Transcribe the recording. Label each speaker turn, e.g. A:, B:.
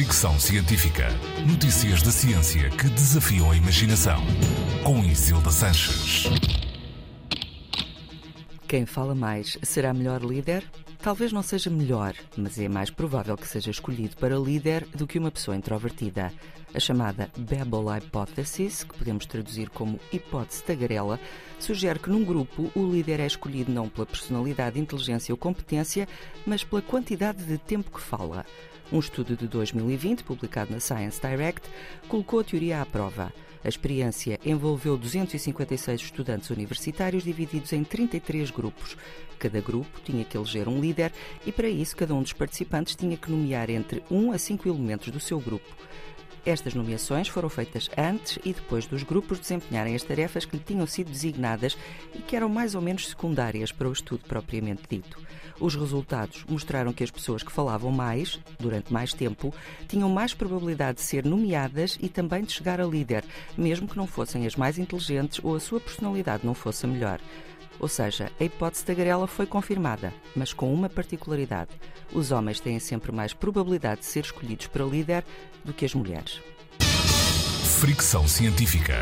A: Fricção Científica. Notícias da ciência que desafiam a imaginação. Com Isilda Sanches.
B: Quem fala mais será melhor líder? Talvez não seja melhor, mas é mais provável que seja escolhido para líder do que uma pessoa introvertida. A chamada Babel Hypothesis, que podemos traduzir como hipótese tagarela, sugere que num grupo o líder é escolhido não pela personalidade, inteligência ou competência, mas pela quantidade de tempo que fala. Um estudo de 2020, publicado na Science Direct, colocou a teoria à prova. A experiência envolveu 256 estudantes universitários divididos em 33 grupos. Cada grupo tinha que eleger um líder e, para isso, cada um dos participantes tinha que nomear entre 1 a 5 elementos do seu grupo. Estas nomeações foram feitas antes e depois dos grupos desempenharem as tarefas que lhe tinham sido designadas e que eram mais ou menos secundárias para o estudo propriamente dito. Os resultados mostraram que as pessoas que falavam mais, durante mais tempo, tinham mais probabilidade de ser nomeadas e também de chegar a líder, mesmo que não fossem as mais inteligentes ou a sua personalidade não fosse a melhor. Ou seja, a hipótese da garela foi confirmada, mas com uma particularidade: os homens têm sempre mais probabilidade de ser escolhidos para líder do que as mulheres.
A: Fricção Científica.